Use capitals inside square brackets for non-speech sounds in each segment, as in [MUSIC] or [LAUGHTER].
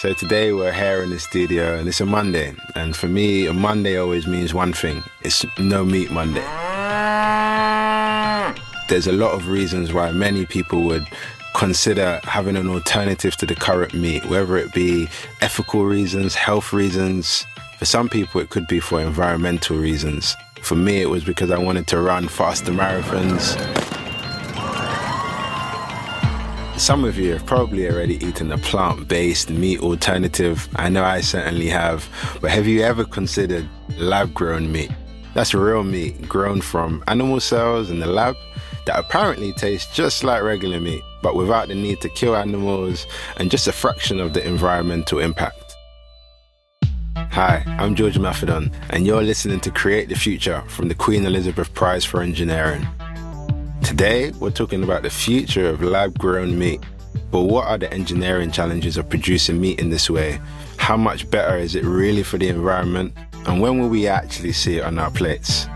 So today we're here in the studio and it's a Monday. And for me, a Monday always means one thing it's no meat Monday. There's a lot of reasons why many people would consider having an alternative to the current meat, whether it be ethical reasons, health reasons. For some people, it could be for environmental reasons. For me, it was because I wanted to run faster marathons. Some of you have probably already eaten a plant based meat alternative. I know I certainly have. But have you ever considered lab grown meat? That's real meat grown from animal cells in the lab that apparently tastes just like regular meat, but without the need to kill animals and just a fraction of the environmental impact. Hi, I'm George Imafidon, and you're listening to Create the Future from the Queen Elizabeth Prize for Engineering. Today, we're talking about the future of lab grown meat. But what are the engineering challenges of producing meat in this way? How much better is it really for the environment? And when will we actually see it on our plates?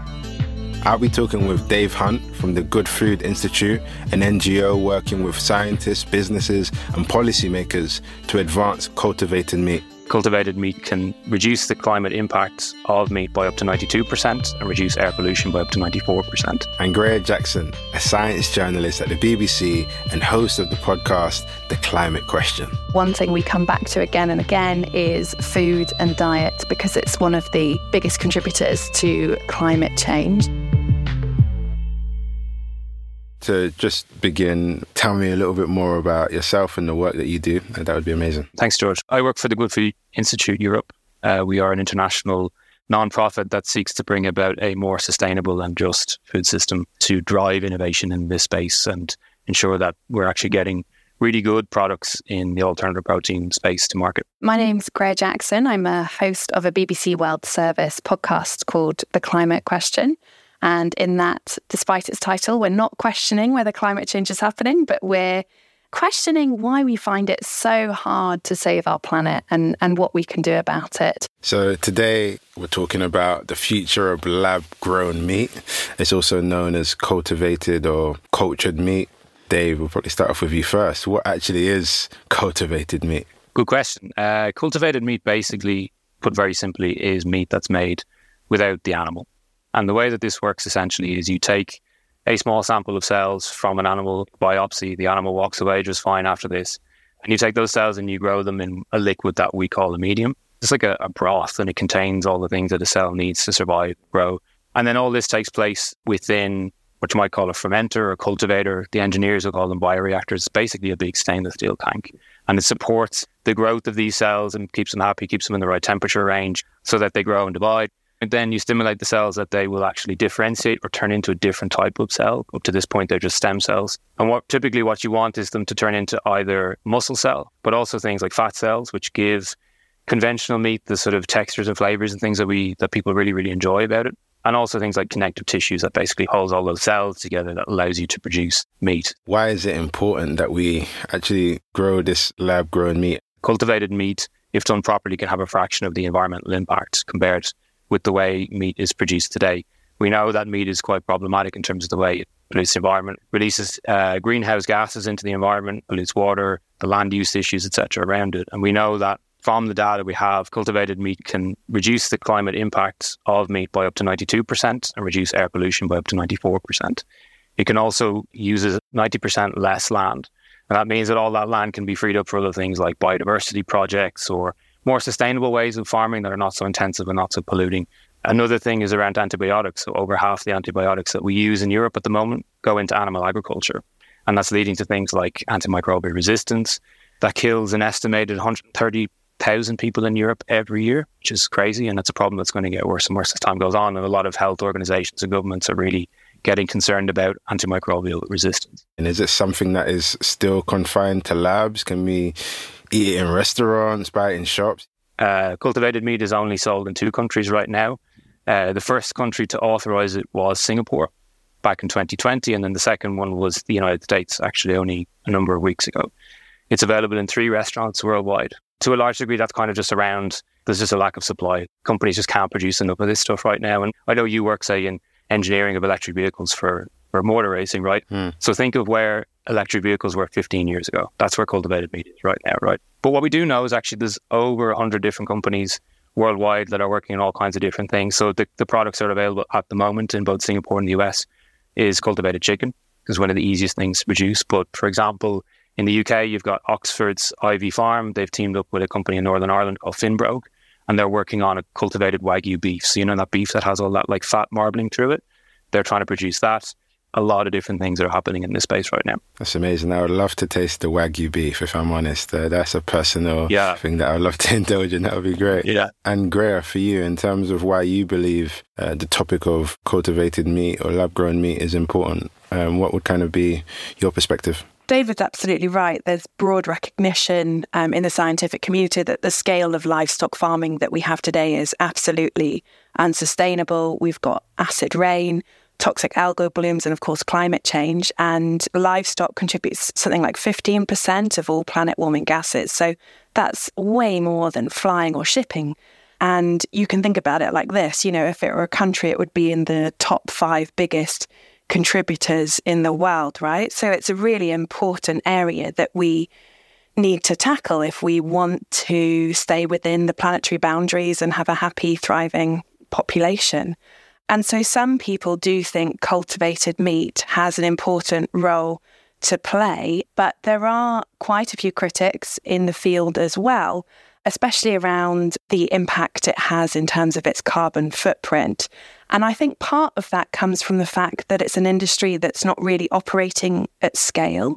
I'll be talking with Dave Hunt from the Good Food Institute, an NGO working with scientists, businesses, and policymakers to advance cultivated meat cultivated meat can reduce the climate impact of meat by up to 92% and reduce air pollution by up to 94%. And Graihagh Jackson, a science journalist at the BBC and host of the podcast The Climate Question. One thing we come back to again and again is food and diet because it's one of the biggest contributors to climate change to just begin, tell me a little bit more about yourself and the work that you do. That would be amazing. Thanks, George. I work for the Good Food Institute Europe. Uh, we are an international nonprofit that seeks to bring about a more sustainable and just food system to drive innovation in this space and ensure that we're actually getting really good products in the alternative protein space to market. My name's Graihagh Jackson. I'm a host of a BBC World Service podcast called The Climate Question. And in that, despite its title, we're not questioning whether climate change is happening, but we're questioning why we find it so hard to save our planet and, and what we can do about it. So, today we're talking about the future of lab grown meat. It's also known as cultivated or cultured meat. Dave, we'll probably start off with you first. What actually is cultivated meat? Good question. Uh, cultivated meat, basically, put very simply, is meat that's made without the animal. And the way that this works essentially is you take a small sample of cells from an animal biopsy. The animal walks away just fine after this. And you take those cells and you grow them in a liquid that we call a medium. It's like a, a broth and it contains all the things that a cell needs to survive, grow. And then all this takes place within what you might call a fermenter or a cultivator. The engineers will call them bioreactors. It's basically a big stainless steel tank. And it supports the growth of these cells and keeps them happy, keeps them in the right temperature range so that they grow and divide. And then you stimulate the cells that they will actually differentiate or turn into a different type of cell. Up to this point, they're just stem cells. And what typically what you want is them to turn into either muscle cell, but also things like fat cells, which give conventional meat the sort of textures and flavors and things that we that people really really enjoy about it. And also things like connective tissues that basically holds all those cells together that allows you to produce meat. Why is it important that we actually grow this lab grown meat? Cultivated meat, if done properly, can have a fraction of the environmental impact compared with the way meat is produced today. We know that meat is quite problematic in terms of the way it pollutes the environment, releases uh, greenhouse gases into the environment, pollutes water, the land use issues, etc., around it. And we know that from the data we have, cultivated meat can reduce the climate impacts of meat by up to 92% and reduce air pollution by up to 94%. It can also use 90% less land. And that means that all that land can be freed up for other things like biodiversity projects or more sustainable ways of farming that are not so intensive and not so polluting. Another thing is around antibiotics. So, over half the antibiotics that we use in Europe at the moment go into animal agriculture. And that's leading to things like antimicrobial resistance that kills an estimated 130,000 people in Europe every year, which is crazy. And that's a problem that's going to get worse and worse as time goes on. And a lot of health organizations and governments are really getting concerned about antimicrobial resistance. And is it something that is still confined to labs? Can we eat it in restaurants, buy it in shops? Uh, cultivated meat is only sold in two countries right now. Uh, the first country to authorize it was Singapore back in 2020, and then the second one was the United States, actually only a number of weeks ago. It's available in three restaurants worldwide. To a large degree, that's kind of just around there's just a lack of supply. Companies just can't produce enough of this stuff right now. And I know you work, say, in engineering of electric vehicles for, for motor racing, right? Mm. So think of where electric vehicles were 15 years ago. That's where cultivated meat is right now, right? But what we do know is actually there's over 100 different companies worldwide that are working on all kinds of different things. So the, the products that are available at the moment in both Singapore and the US is cultivated chicken, is one of the easiest things to produce. But for example, in the UK, you've got Oxford's Ivy Farm. They've teamed up with a company in Northern Ireland called Finnebrogue, and they're working on a cultivated Wagyu beef. So, you know, that beef that has all that like fat marbling through it. They're trying to produce that a lot of different things are happening in this space right now. That's amazing. I would love to taste the Wagyu beef, if I'm honest. Uh, that's a personal yeah. thing that I would love to [LAUGHS] indulge in. That would be great. Yeah. And Graihagh, for you, in terms of why you believe uh, the topic of cultivated meat or lab grown meat is important, um, what would kind of be your perspective? David's absolutely right. There's broad recognition um, in the scientific community that the scale of livestock farming that we have today is absolutely unsustainable. We've got acid rain, toxic algal blooms, and of course, climate change. And livestock contributes something like 15% of all planet warming gases. So that's way more than flying or shipping. And you can think about it like this you know, if it were a country, it would be in the top five biggest contributors in the world, right? So it's a really important area that we need to tackle if we want to stay within the planetary boundaries and have a happy, thriving population. And so some people do think cultivated meat has an important role to play, but there are quite a few critics in the field as well, especially around the impact it has in terms of its carbon footprint. And I think part of that comes from the fact that it's an industry that's not really operating at scale.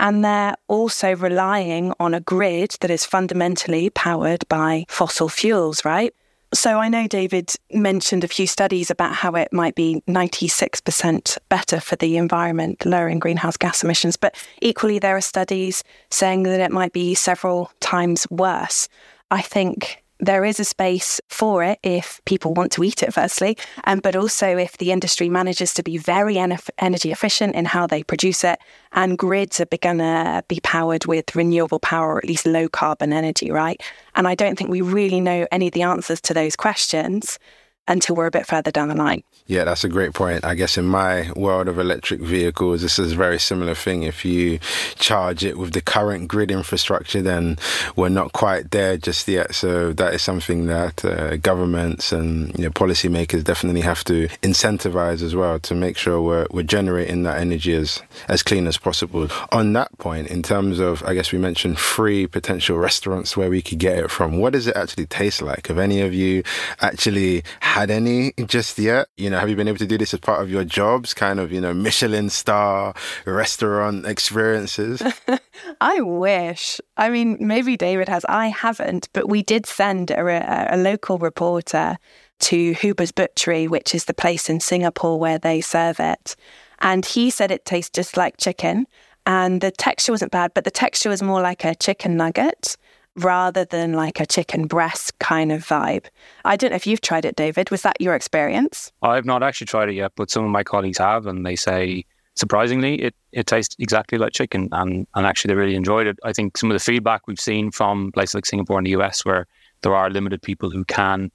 And they're also relying on a grid that is fundamentally powered by fossil fuels, right? So I know David mentioned a few studies about how it might be 96% better for the environment, lowering greenhouse gas emissions, but equally there are studies saying that it might be several times worse. I think there is a space for it if people want to eat it, firstly, um, but also if the industry manages to be very en- energy efficient in how they produce it, and grids are going to be powered with renewable power or at least low carbon energy, right? And I don't think we really know any of the answers to those questions until we're a bit further down the line. Yeah, that's a great point. I guess in my world of electric vehicles, this is a very similar thing. If you charge it with the current grid infrastructure, then we're not quite there just yet. So that is something that uh, governments and you know, policymakers definitely have to incentivize as well to make sure we're, we're generating that energy as, as clean as possible. On that point, in terms of, I guess we mentioned free potential restaurants where we could get it from, what does it actually taste like? Have any of you actually had any just yet? You know, have you been able to do this as part of your jobs? Kind of, you know, Michelin star restaurant experiences? [LAUGHS] I wish. I mean, maybe David has. I haven't, but we did send a, a local reporter to Huber's Butchery, which is the place in Singapore where they serve it. And he said it tastes just like chicken. And the texture wasn't bad, but the texture was more like a chicken nugget rather than like a chicken breast kind of vibe. I don't know if you've tried it, David. Was that your experience? I've not actually tried it yet, but some of my colleagues have, and they say surprisingly it, it tastes exactly like chicken and, and actually they really enjoyed it. I think some of the feedback we've seen from places like Singapore and the US where there are limited people who can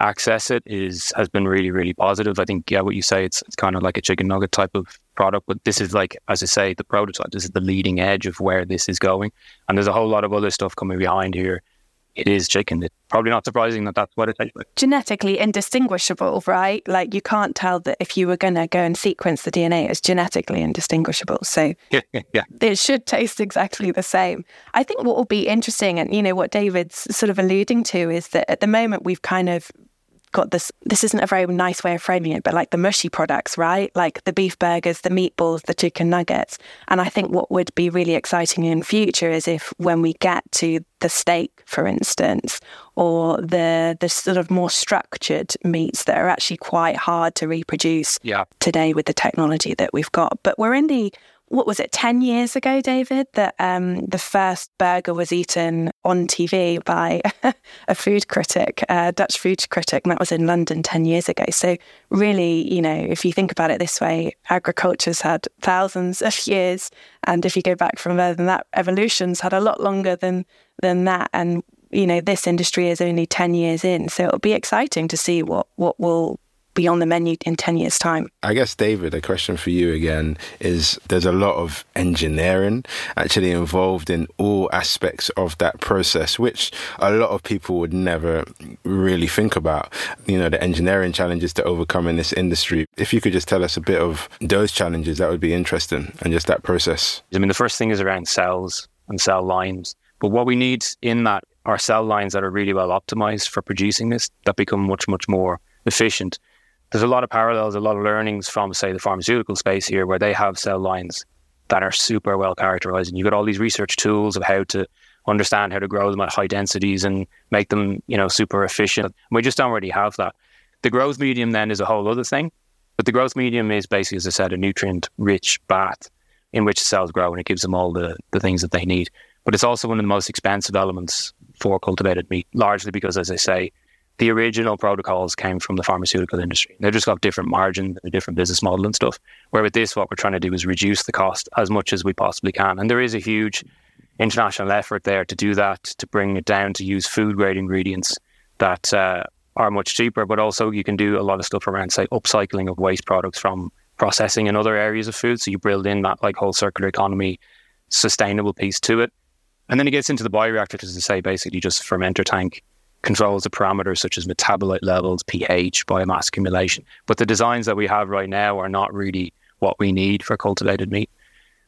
access it is has been really, really positive. I think yeah, what you say, it's it's kind of like a chicken nugget type of product, but this is like as I say, the prototype. This is the leading edge of where this is going, and there's a whole lot of other stuff coming behind here it is chicken. It's probably not surprising that that's what it tastes like. Genetically indistinguishable, right? Like you can't tell that if you were going to go and sequence the DNA, it's genetically indistinguishable. So [LAUGHS] yeah, yeah, it should taste exactly the same. I think what will be interesting, and you know what David's sort of alluding to, is that at the moment we've kind of got this this isn't a very nice way of framing it but like the mushy products right like the beef burgers the meatballs the chicken nuggets and i think what would be really exciting in future is if when we get to the steak for instance or the the sort of more structured meats that are actually quite hard to reproduce yeah. today with the technology that we've got but we're in the what was it, 10 years ago, David, that um, the first burger was eaten on TV by [LAUGHS] a food critic, a Dutch food critic, and that was in London 10 years ago. So, really, you know, if you think about it this way, agriculture's had thousands of years. And if you go back from there, then that evolution's had a lot longer than, than that. And, you know, this industry is only 10 years in. So it'll be exciting to see what, what will be on the menu in 10 years' time. I guess, David, a question for you again is there's a lot of engineering actually involved in all aspects of that process, which a lot of people would never really think about. You know, the engineering challenges to overcome in this industry. If you could just tell us a bit of those challenges, that would be interesting and just that process. I mean, the first thing is around cells and cell lines. But what we need in that are cell lines that are really well optimized for producing this that become much, much more efficient. There's a lot of parallels, a lot of learnings from, say, the pharmaceutical space here, where they have cell lines that are super well characterized. And you've got all these research tools of how to understand how to grow them at high densities and make them, you know, super efficient. We just don't already have that. The growth medium then is a whole other thing. But the growth medium is basically, as I said, a nutrient rich bath in which cells grow and it gives them all the, the things that they need. But it's also one of the most expensive elements for cultivated meat, largely because, as I say, the original protocols came from the pharmaceutical industry. They've just got different margin, a different business model and stuff. Where with this, what we're trying to do is reduce the cost as much as we possibly can. And there is a huge international effort there to do that, to bring it down to use food grade ingredients that uh, are much cheaper, but also you can do a lot of stuff around, say, upcycling of waste products from processing in other areas of food. So you build in that like whole circular economy, sustainable piece to it. And then it gets into the bioreactor, as I say, basically just fermenter tank controls the parameters such as metabolite levels, pH, biomass accumulation. But the designs that we have right now are not really what we need for cultivated meat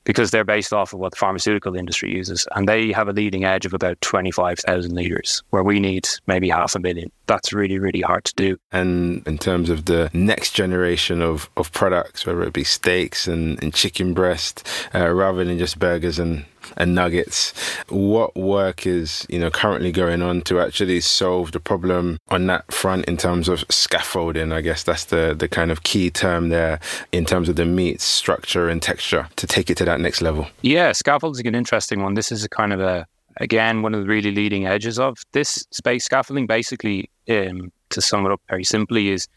because they're based off of what the pharmaceutical industry uses. And they have a leading edge of about 25,000 litres, where we need maybe half a million. That's really, really hard to do. And in terms of the next generation of, of products, whether it be steaks and, and chicken breast, uh, rather than just burgers and and nuggets. What work is you know currently going on to actually solve the problem on that front in terms of scaffolding? I guess that's the the kind of key term there in terms of the meat structure and texture to take it to that next level. Yeah, scaffolding is an interesting one. This is a kind of a again one of the really leading edges of this space scaffolding. Basically, um, to sum it up very simply, is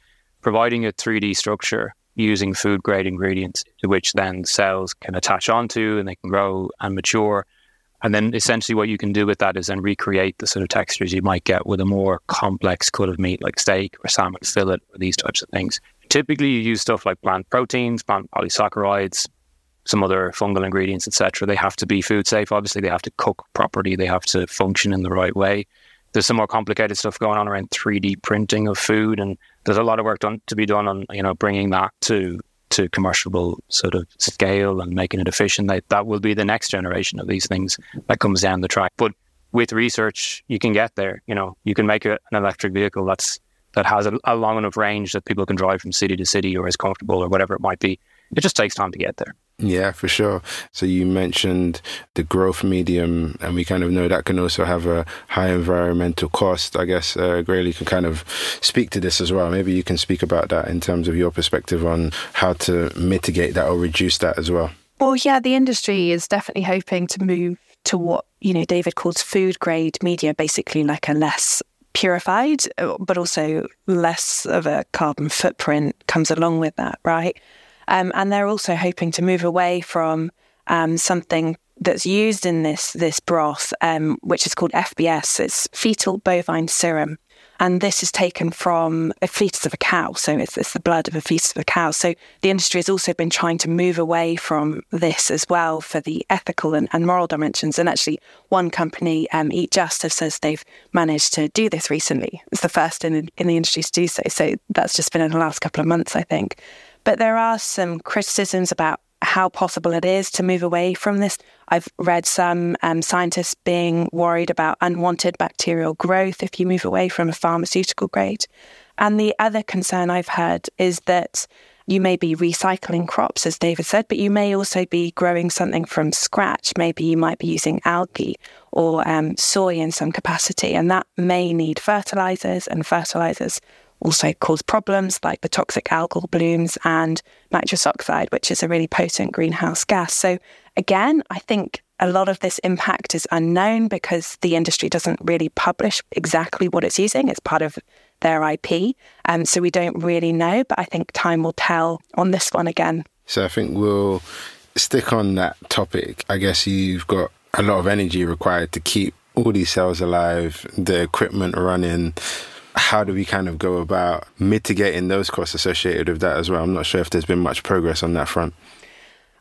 providing a 3D structure using food grade ingredients to which then cells can attach onto and they can grow and mature. And then essentially what you can do with that is then recreate the sort of textures you might get with a more complex cut of meat like steak or salmon fillet or these types of things. Typically you use stuff like plant proteins, plant polysaccharides, some other fungal ingredients, etc. They have to be food safe. Obviously, they have to cook properly. They have to function in the right way. There's some more complicated stuff going on around 3D printing of food and there's a lot of work done to be done on you know bringing that to to commercial sort of scale and making it efficient. That that will be the next generation of these things that comes down the track. But with research, you can get there. You know, you can make a, an electric vehicle that's that has a, a long enough range that people can drive from city to city or is comfortable or whatever it might be. It just takes time to get there. Yeah, for sure. So you mentioned the growth medium, and we kind of know that can also have a high environmental cost. I guess uh, Graihagh can kind of speak to this as well. Maybe you can speak about that in terms of your perspective on how to mitigate that or reduce that as well. Well, yeah, the industry is definitely hoping to move to what you know David calls food grade media, basically like a less purified, uh, but also less of a carbon footprint comes along with that, right? Um, and they're also hoping to move away from um, something that's used in this this broth, um, which is called FBS. It's fetal bovine serum, and this is taken from a fetus of a cow. So it's, it's the blood of a fetus of a cow. So the industry has also been trying to move away from this as well for the ethical and, and moral dimensions. And actually, one company, um, Eat Just, has says they've managed to do this recently. It's the first in in the industry to do so. So that's just been in the last couple of months, I think. But there are some criticisms about how possible it is to move away from this. I've read some um, scientists being worried about unwanted bacterial growth if you move away from a pharmaceutical grade. And the other concern I've heard is that you may be recycling crops, as David said, but you may also be growing something from scratch. Maybe you might be using algae or um, soy in some capacity, and that may need fertilizers, and fertilizers also cause problems like the toxic algal blooms and nitrous oxide, which is a really potent greenhouse gas. So, again, I think a lot of this impact is unknown because the industry doesn't really publish exactly what it's using. It's part of their IP. Um, so, we don't really know, but I think time will tell on this one again. So, I think we'll stick on that topic. I guess you've got a lot of energy required to keep all these cells alive, the equipment running how do we kind of go about mitigating those costs associated with that as well? I'm not sure if there's been much progress on that front.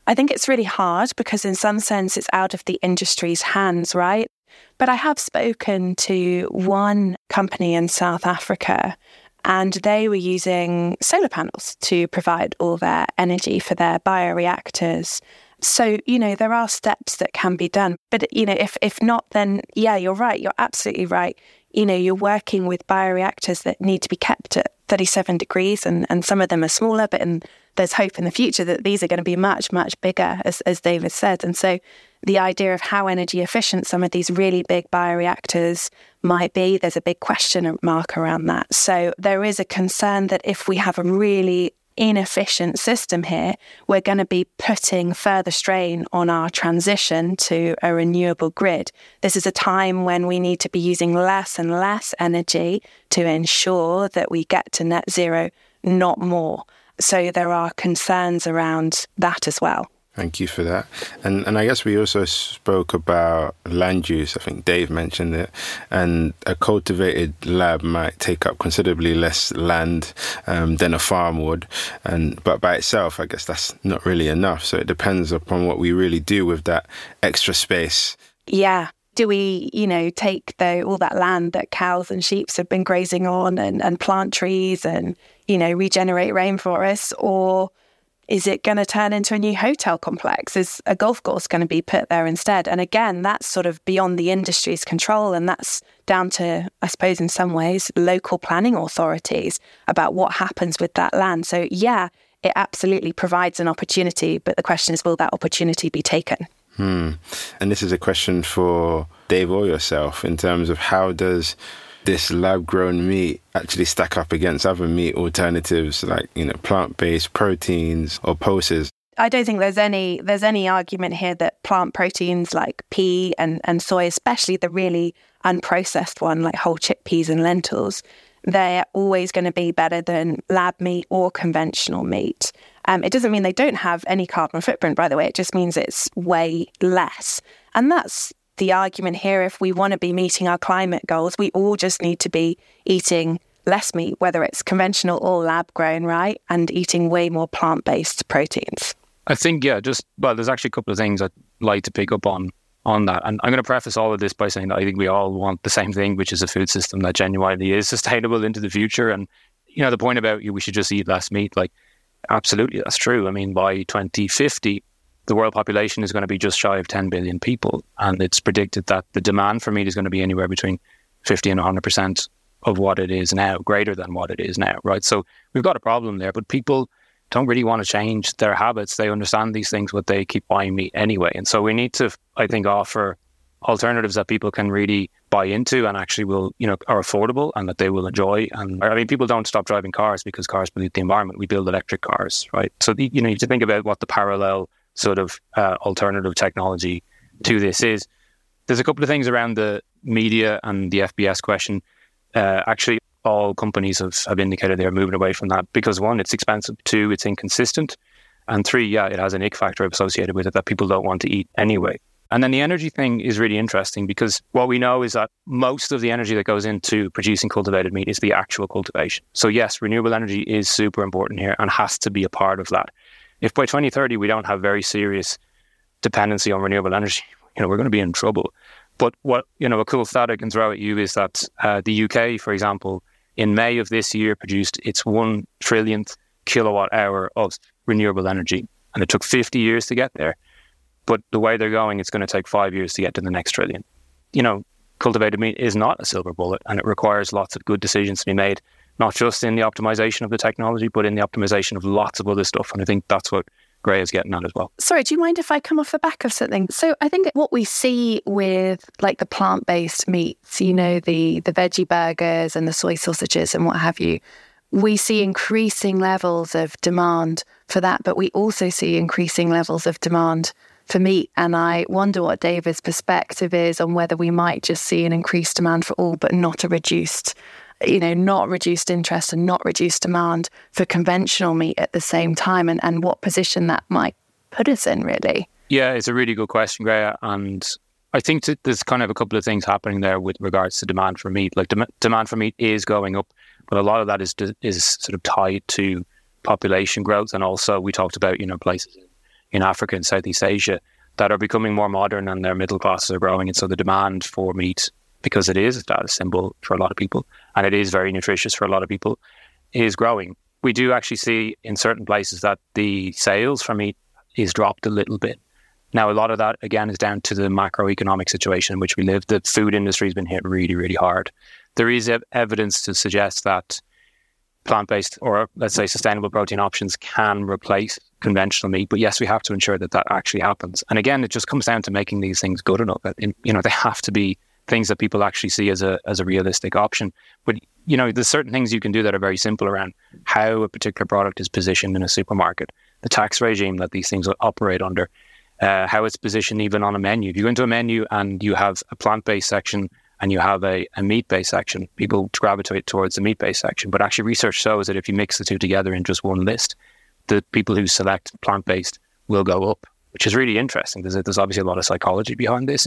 I think it's really hard because, in some sense, it's out of the industry's hands, right? But I have spoken to one company in South Africa and they were using solar panels to provide all their energy for their bioreactors. So, you know, there are steps that can be done. But, you know, if, if not, then yeah, you're right. You're absolutely right. You know, you're working with bioreactors that need to be kept at 37 degrees, and, and some of them are smaller, but in, there's hope in the future that these are going to be much, much bigger, as, as David said. And so the idea of how energy efficient some of these really big bioreactors might be, there's a big question mark around that. So there is a concern that if we have a really inefficient system here, we're going to be putting further strain on our transition to a renewable grid. This is a time when we need to be using less and less energy to ensure that we get to net zero, not more. So there are concerns around that as well. Thank you for that. And and I guess we also spoke about land use. I think Dave mentioned it. And a cultivated lab might take up considerably less land um, than a farm would. And but by itself, I guess that's not really enough. So it depends upon what we really do with that extra space. Yeah. Do we, you know, take the, all that land that cows and sheep have been grazing on and, and plant trees and, you know, regenerate rainforests or is it going to turn into a new hotel complex? Is a golf course going to be put there instead? And again, that's sort of beyond the industry's control. And that's down to, I suppose, in some ways, local planning authorities about what happens with that land. So, yeah, it absolutely provides an opportunity. But the question is, will that opportunity be taken? Hmm. And this is a question for Dave or yourself in terms of how does this lab grown meat actually stack up against other meat alternatives like you know plant based proteins or pulses? I don't think there's any there's any argument here that plant proteins like pea and, and soy, especially the really unprocessed one like whole chickpeas and lentils, they're always going to be better than lab meat or conventional meat. Um, it doesn't mean they don't have any carbon footprint, by the way. It just means it's way less. And that's the argument here if we want to be meeting our climate goals, we all just need to be eating less meat, whether it's conventional or lab grown, right? And eating way more plant based proteins. I think, yeah, just, well, there's actually a couple of things I'd like to pick up on on that. And I'm going to preface all of this by saying that I think we all want the same thing, which is a food system that genuinely is sustainable into the future. And, you know, the point about you, we should just eat less meat, like, absolutely, that's true. I mean, by 2050, the world population is going to be just shy of 10 billion people. And it's predicted that the demand for meat is going to be anywhere between 50 and 100% of what it is now, greater than what it is now, right? So we've got a problem there, but people don't really want to change their habits. They understand these things, but they keep buying meat anyway. And so we need to, I think, offer alternatives that people can really buy into and actually will, you know, are affordable and that they will enjoy. And I mean, people don't stop driving cars because cars pollute the environment. We build electric cars, right? So, you know, you have to think about what the parallel sort of uh, alternative technology to this is. There's a couple of things around the media and the FBS question. Uh, actually, all companies have, have indicated they're moving away from that because one, it's expensive. Two, it's inconsistent. And three, yeah, it has an ick factor associated with it that people don't want to eat anyway. And then the energy thing is really interesting because what we know is that most of the energy that goes into producing cultivated meat is the actual cultivation. So, yes, renewable energy is super important here and has to be a part of that if by 2030 we don't have very serious dependency on renewable energy, you know, we're going to be in trouble. But what, you know, a cool stat I can throw at you is that uh, the UK, for example, in May of this year produced its one trillionth kilowatt hour of renewable energy. And it took 50 years to get there. But the way they're going, it's going to take five years to get to the next trillion. You know, cultivated meat is not a silver bullet and it requires lots of good decisions to be made not just in the optimization of the technology, but in the optimization of lots of other stuff. And I think that's what Graihagh is getting at as well. Sorry, do you mind if I come off the back of something? So I think what we see with like the plant-based meats, you know, the the veggie burgers and the soy sausages and what have you, we see increasing levels of demand for that, but we also see increasing levels of demand for meat. And I wonder what David's perspective is on whether we might just see an increased demand for all, but not a reduced you know, not reduced interest and not reduced demand for conventional meat at the same time and, and what position that might put us in, really? Yeah, it's a really good question, Graihagh. And I think that there's kind of a couple of things happening there with regards to demand for meat. Like dem- demand for meat is going up, but a lot of that is is sort of tied to population growth, and also we talked about you know places in Africa and Southeast Asia that are becoming more modern and their middle classes are growing, and so the demand for meat, because it is a status symbol for a lot of people, and it is very nutritious for a lot of people, is growing. We do actually see in certain places that the sales for meat is dropped a little bit now, a lot of that, again, is down to the macroeconomic situation in which we live. The food industry has been hit really, really hard. There is evidence to suggest that plant based or, let's say, sustainable protein options can replace conventional meat. But yes, we have to ensure that that actually happens. And again, it just comes down to making these things good enough. That you know, they have to be things that people actually see as a as a realistic option. But you know, there's certain things you can do that are very simple around how a particular product is positioned in a supermarket, the tax regime that these things operate under, uh, how it's positioned even on a menu. If you go into a menu and you have a plant based section and you have a, a meat based section, people gravitate towards the meat based section. But actually, research shows that if you mix the two together in just one list, the people who select plant based will go up, which is really interesting. There's, there's obviously a lot of psychology behind this.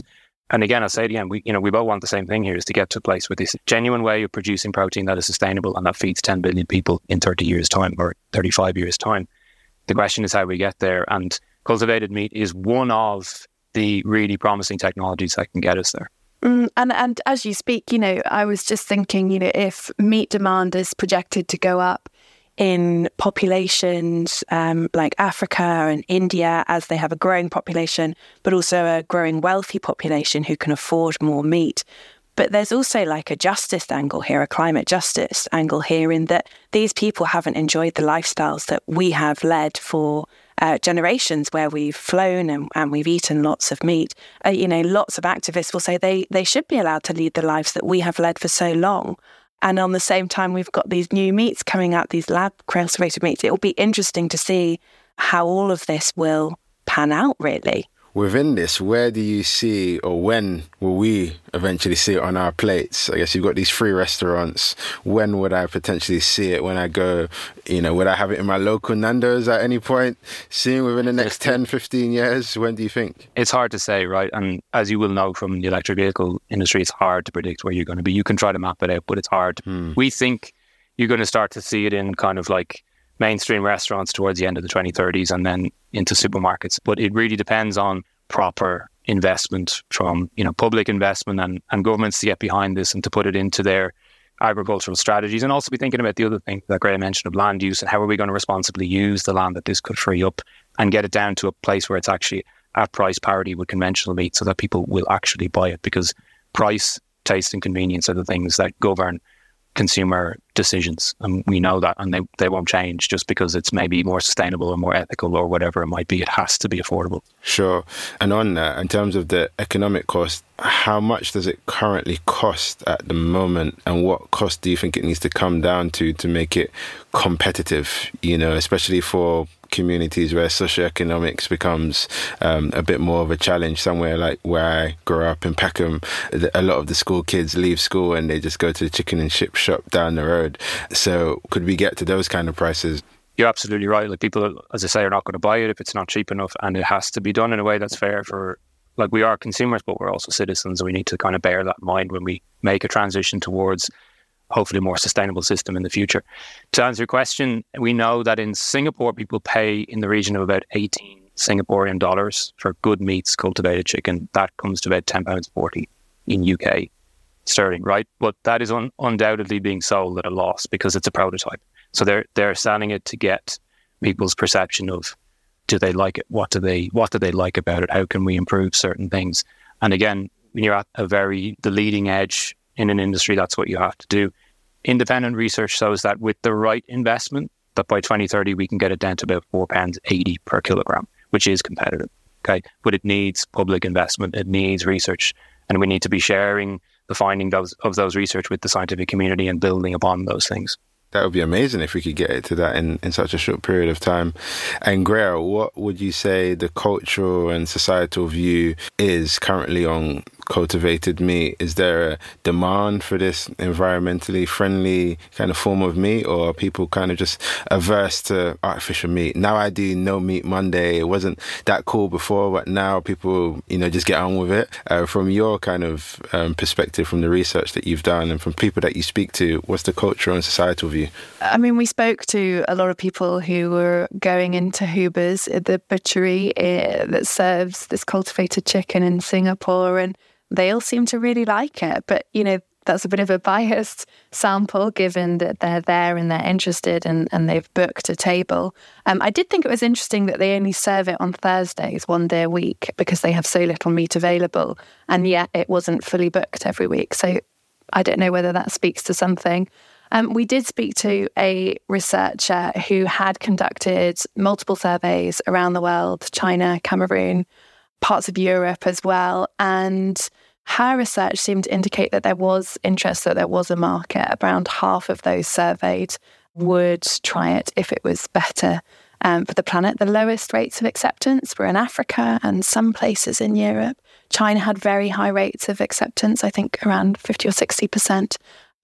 And again, I'll say it again, we, you know, we both want the same thing here is to get to a place with this genuine way of producing protein that is sustainable and that feeds 10 billion people in 30 years' time or 35 years' time. The question is how we get there. And cultivated meat is one of the really promising technologies that can get us there. Mm, and and as you speak, you know, I was just thinking, you know, if meat demand is projected to go up in populations um, like Africa and India, as they have a growing population, but also a growing wealthy population who can afford more meat. But there's also like a justice angle here, a climate justice angle here, in that these people haven't enjoyed the lifestyles that we have led for uh, generations where we've flown and, and, we've eaten lots of meat, uh, you know, lots of activists will say they, they should be allowed to lead the lives that we have led for so long. And on the same time, we've got these new meats coming out, these lab cultivated meats. It will be interesting to see how all of this will pan out, really within this, where do you see, or when will we eventually see it on our plates? I guess you've got these free restaurants. When would I potentially see it? When I go, you know, would I have it in my local Nando's at any point? Seeing within the next 10, 15 years? When do you think? It's hard to say, right? And as you will know from the electric vehicle industry, it's hard to predict where you're going to be. You can try to map it out, but it's hard. Hmm. We think you're going to start to see it in kind of like mainstream restaurants towards the end of the 2030s and then into supermarkets. But it really depends on proper investment from you know public investment and, and governments to get behind this and to put it into their agricultural strategies and also be thinking about the other thing that Graihagh mentioned of land use and how are we going to responsibly use the land that this could free up and get it down to a place where it's actually at price parity with conventional meat so that people will actually buy it because price, taste and convenience are the things that govern consumer decisions. And we know that, and they, they won't change just because it's maybe more sustainable or more ethical or whatever it might be. It has to be affordable. Sure. And on that, in terms of the economic cost, how much does it currently cost at the moment? And what cost do you think it needs to come down to to make it competitive, you know, especially for communities where socioeconomics becomes um, a bit more of a challenge. Somewhere like where I grew up in Peckham, a lot of the school kids leave school and they just go to the chicken and chip shop down the road. So could we get to those kind of prices? You're absolutely right. Like people, as I say, are not going to buy it if it's not cheap enough, and it has to be done in a way that's fair for. Like we are consumers, but we're also citizens, and we need to kind of bear that in mind when we make a transition towards hopefully more sustainable system in the future. To answer your question, we know that in Singapore, people pay in the region of about 18 Singaporean dollars for good meats, cultivated chicken. That comes to about £10.40 in UK sterling, right? But that is un- undoubtedly being sold at a loss because it's a prototype. So they're they're selling it to get people's perception of do they like it? What do they what do they like about it? How can we improve certain things? And again, when you're at a very the leading edge in an industry, that's what you have to do. Independent research shows that with the right investment, that by 2030 we can get it down to about four pounds 80 per kilogram, which is competitive. Okay, but it needs public investment, it needs research, and we need to be sharing the findings of, of those research with the scientific community and building upon those things that would be amazing if we could get it to that in, in such a short period of time. And Graihagh, what would you say the cultural and societal view is currently on cultivated meat? Is there a demand for this environmentally friendly kind of form of meat, or are people kind of just averse to artificial meat? Now I do No Meat Monday. It wasn't that cool before, but now people, you know, just get on with it. Uh, from your kind of um, perspective, from the research that you've done, and from people that you speak to, what's the cultural and societal view? I mean, we spoke to a lot of people who were going into Huber's, the butchery uh, that serves this cultivated chicken in Singapore, and they all seem to really like it. But, you know, that's a bit of a biased sample given that they're there and they're interested and, and they've booked a table. Um, I did think it was interesting that they only serve it on Thursdays, one day a week, because they have so little meat available. And yet it wasn't fully booked every week. So I don't know whether that speaks to something. Um, we did speak to a researcher who had conducted multiple surveys around the world China, Cameroon, parts of Europe as well. And her research seemed to indicate that there was interest, that there was a market. Around half of those surveyed would try it if it was better um, for the planet. The lowest rates of acceptance were in Africa and some places in Europe. China had very high rates of acceptance, I think around 50 or 60%.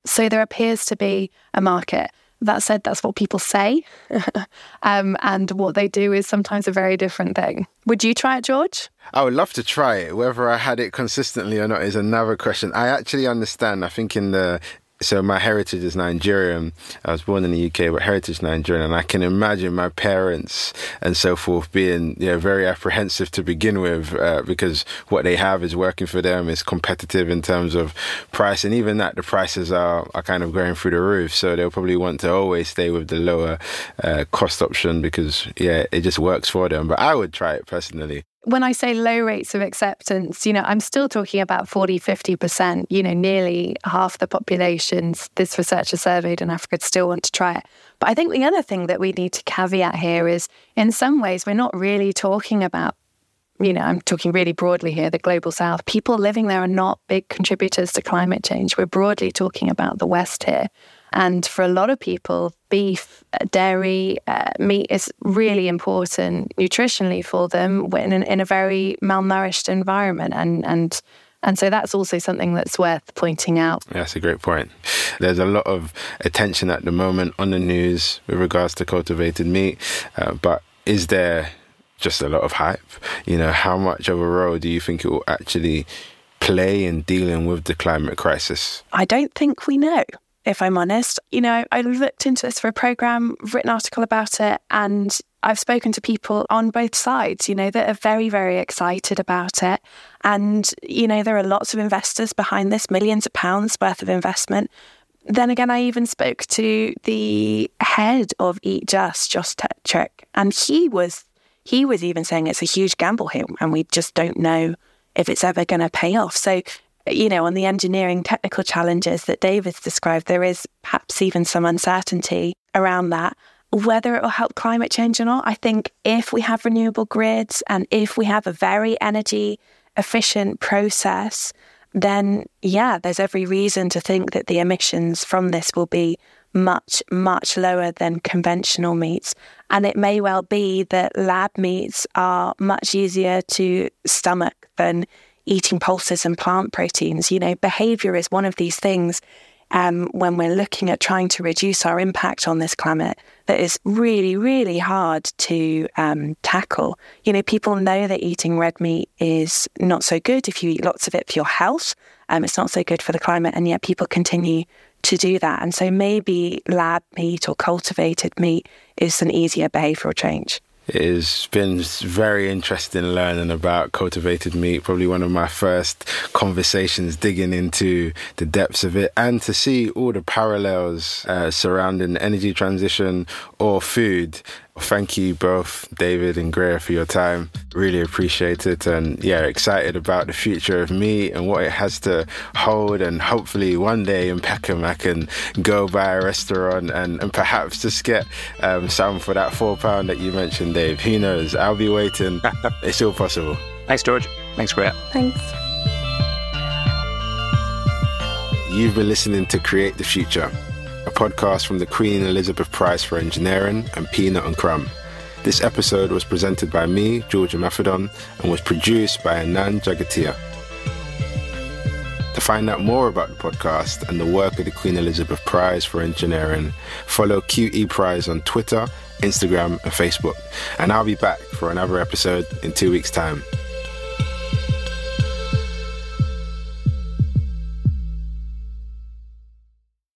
So there appears to be a market. That said, that's what people say. [LAUGHS] um, and what they do is sometimes a very different thing. Would you try it, George? I would love to try it. Whether I had it consistently or not is another question. I actually understand. I think in the so my heritage is Nigerian. I was born in the UK, but heritage Nigerian, and I can imagine my parents and so forth being yeah very apprehensive to begin with uh, because what they have is working for them is competitive in terms of price, and even that the prices are are kind of going through the roof. So they'll probably want to always stay with the lower uh, cost option because yeah it just works for them. But I would try it personally when I say low rates of acceptance, you know, I'm still talking about 40, 50%, you know, nearly half the populations this researcher surveyed in Africa still want to try it. But I think the other thing that we need to caveat here is in some ways, we're not really talking about, you know, I'm talking really broadly here, the global south. People living there are not big contributors to climate change. We're broadly talking about the West here. And for a lot of people, beef, uh, dairy, uh, meat is really important nutritionally for them in, in a very malnourished environment. And, and and so that's also something that's worth pointing out. That's a great point. There's a lot of attention at the moment on the news with regards to cultivated meat, uh, but is there just a lot of hype? You know, how much of a role do you think it will actually play in dealing with the climate crisis? I don't think we know if I'm honest. You know, I looked into this for a program, written an article about it, and I've spoken to people on both sides, you know, that are very, very excited about it. And, you know, there are lots of investors behind this, millions of pounds worth of investment. Then again, I even spoke to the head of Eat Just, Josh Tetrick, and he was he was even saying it's a huge gamble here and we just don't know if it's ever going to pay off. So you know, on the engineering technical challenges that David's described, there is perhaps even some uncertainty around that. Whether it will help climate change or not, I think if we have renewable grids and if we have a very energy efficient process, then yeah, there's every reason to think that the emissions from this will be much, much lower than conventional meats. And it may well be that lab meats are much easier to stomach than eating pulses and plant proteins. You know, behavior is one of these things um, when we're looking at trying to reduce our impact on this climate that is really, really hard to um, tackle. You know, people know that eating red meat is not so good if you eat lots of it for your health. Um, it's not so good for the climate, and yet people continue to do that. And so maybe lab meat or cultivated meat is an easier behavioral change. It's been very interesting learning about cultivated meat. Probably one of my first conversations digging into the depths of it and to see all the parallels uh, surrounding energy transition or food Thank you both, David and Graihagh, for your time. Really appreciate it. And yeah, excited about the future of me and what it has to hold. And hopefully one day in Peckham, I can go by a restaurant and, and perhaps just get um, some for that four pound that you mentioned, Dave. Who knows? I'll be waiting. [LAUGHS] it's all possible. Thanks, George. Thanks, Graihagh. Thanks. You've been listening to Create the Future a podcast from the Queen Elizabeth Prize for Engineering and Peanut and Crumb. This episode was presented by me, George Imafidon, and was produced by Anand Jagatia. To find out more about the podcast and the work of the Queen Elizabeth Prize for Engineering, follow QE Prize on Twitter, Instagram, and Facebook. And I'll be back for another episode in two weeks' time.